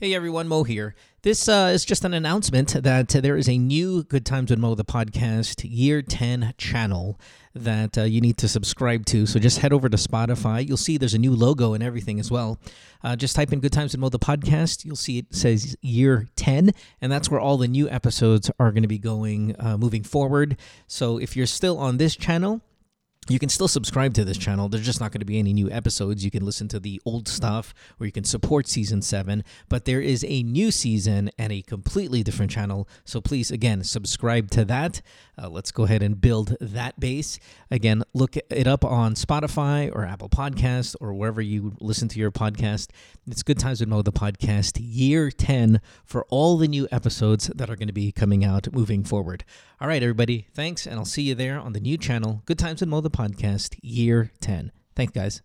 Hey everyone, Mo here. This uh, is just an announcement that uh, there is a new Good Times with Mo, the podcast, year 10 channel that uh, you need to subscribe to. So just head over to Spotify. You'll see there's a new logo and everything as well. Uh, just type in Good Times with Mo, the podcast. You'll see it says year 10, and that's where all the new episodes are going to be going uh, moving forward. So if you're still on this channel, you can still subscribe to this channel. There's just not going to be any new episodes. You can listen to the old stuff or you can support season seven, but there is a new season and a completely different channel. So please, again, subscribe to that. Uh, let's go ahead and build that base. Again, look it up on Spotify or Apple Podcast or wherever you listen to your podcast. It's Good Times with Mo, the podcast, year 10 for all the new episodes that are going to be coming out moving forward. All right, everybody, thanks, and I'll see you there on the new channel, Good Times with Mo, the podcast, year 10. Thanks, guys.